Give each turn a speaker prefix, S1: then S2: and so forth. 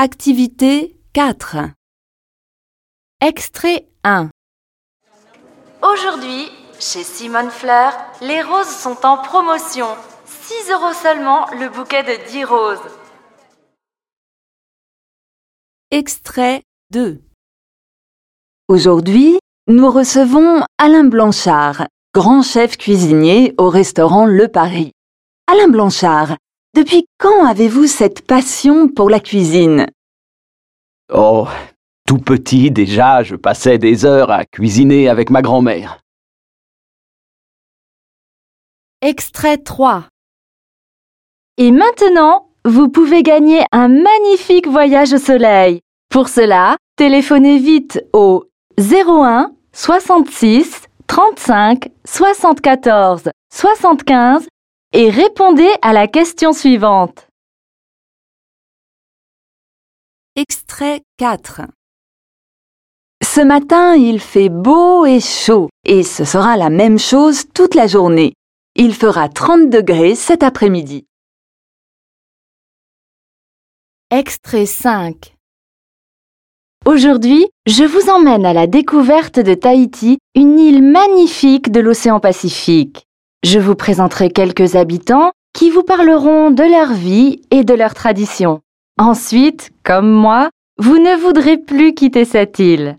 S1: Activité 4 Extrait 1
S2: Aujourd'hui, chez Simone Fleur, les roses sont en promotion. 6 euros seulement le bouquet de 10 roses.
S1: Extrait 2
S3: Aujourd'hui, nous recevons Alain Blanchard, grand chef cuisinier au restaurant Le Paris. Alain Blanchard, depuis quand avez-vous cette passion pour la cuisine?
S4: Oh, tout petit déjà, je passais des heures à cuisiner avec ma grand-mère.
S1: Extrait 3
S2: Et maintenant, vous pouvez gagner un magnifique voyage au soleil. Pour cela, téléphonez vite au 01 66 35 74 75 et répondez à la question suivante.
S1: Extrait 4
S3: Ce matin, il fait beau et chaud et ce sera la même chose toute la journée. Il fera 30 degrés cet après-midi.
S1: Extrait 5
S2: Aujourd'hui, je vous emmène à la découverte de Tahiti, une île magnifique de l'océan Pacifique. Je vous présenterai quelques habitants qui vous parleront de leur vie et de leurs traditions. Ensuite, comme moi, vous ne voudrez plus quitter cette île.